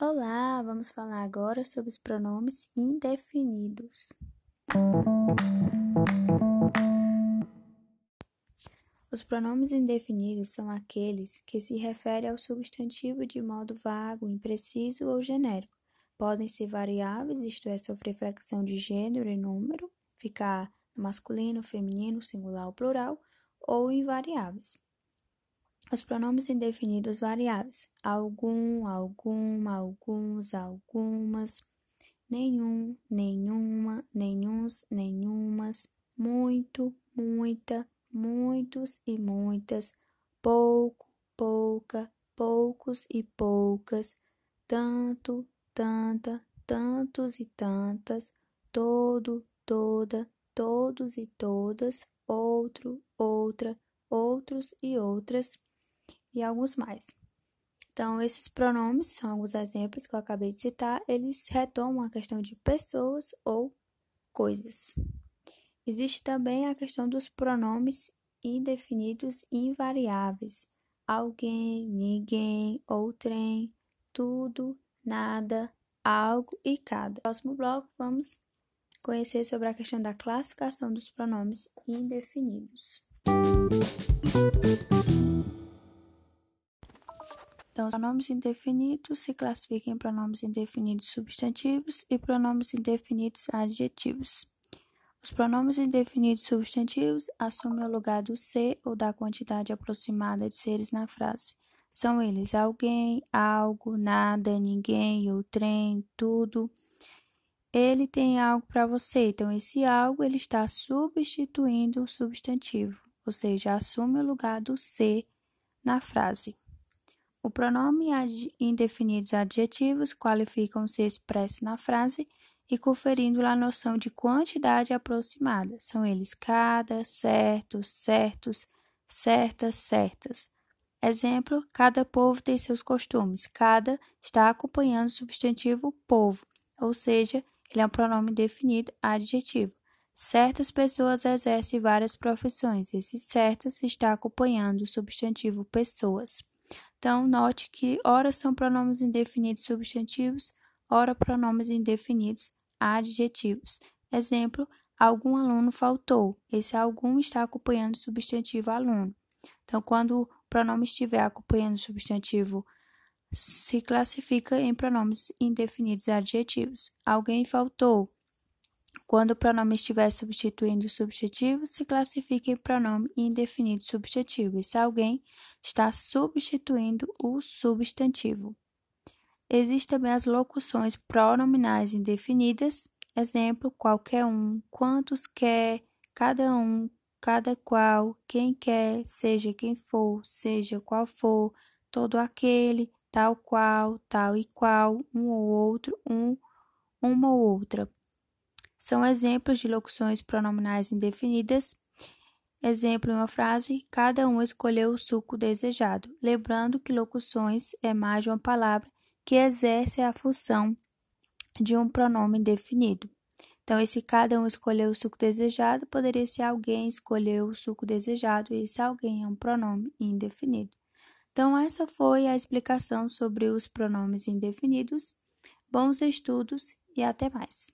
Olá, vamos falar agora sobre os pronomes indefinidos. Os pronomes indefinidos são aqueles que se referem ao substantivo de modo vago, impreciso ou genérico. Podem ser variáveis, isto é, sofrer flexão de gênero e número, ficar masculino, feminino, singular ou plural, ou invariáveis. Os pronomes indefinidos variáveis: algum, alguma, alguns, algumas, nenhum, nenhuma, nenhuns, nenhumas, muito, muita, muitos e muitas, pouco, pouca, poucos e poucas, tanto, tanta, tantos e tantas, todo, toda, todos e todas, outro, outra, outros e outras, e alguns mais. Então, esses pronomes são alguns exemplos que eu acabei de citar, eles retomam a questão de pessoas ou coisas. Existe também a questão dos pronomes indefinidos invariáveis: alguém, ninguém, outrem, tudo, nada, algo e cada. No próximo bloco, vamos conhecer sobre a questão da classificação dos pronomes indefinidos. Então, pronomes indefinidos se classificam em pronomes indefinidos substantivos e pronomes indefinidos adjetivos. Os pronomes indefinidos substantivos assumem o lugar do ser ou da quantidade aproximada de seres na frase. São eles alguém, algo, nada, ninguém, outrem, tudo ele tem algo para você. Então, esse algo ele está substituindo o substantivo, ou seja, assume o lugar do ser na frase. O pronome ad indefinidos adjetivos qualificam o ser expresso na frase e conferindo a noção de quantidade aproximada. São eles cada, certo, certos, certas, certas. Exemplo: cada povo tem seus costumes. Cada está acompanhando o substantivo povo, ou seja, ele é um pronome definido adjetivo. Certas pessoas exercem várias profissões. Esse certas está acompanhando o substantivo pessoas. Então, note que ora são pronomes indefinidos substantivos, ora pronomes indefinidos adjetivos. Exemplo: algum aluno faltou. Esse algum está acompanhando o substantivo aluno. Então, quando o pronome estiver acompanhando o substantivo se classifica em pronomes indefinidos adjetivos. Alguém faltou. Quando o pronome estiver substituindo o substantivo, se classifica em pronome indefinido substantivo. E se alguém está substituindo o substantivo. Existem também as locuções pronominais indefinidas, exemplo, qualquer um, quantos quer, cada um, cada qual, quem quer, seja quem for, seja qual for, todo aquele, tal qual, tal e qual, um ou outro, um, uma ou outra. São exemplos de locuções pronominais indefinidas. Exemplo em uma frase: cada um escolheu o suco desejado. Lembrando que locuções é mais de uma palavra que exerce a função de um pronome indefinido. Então, esse cada um escolheu o suco desejado poderia ser alguém escolheu o suco desejado, e esse alguém é um pronome indefinido. Então, essa foi a explicação sobre os pronomes indefinidos. Bons estudos e até mais!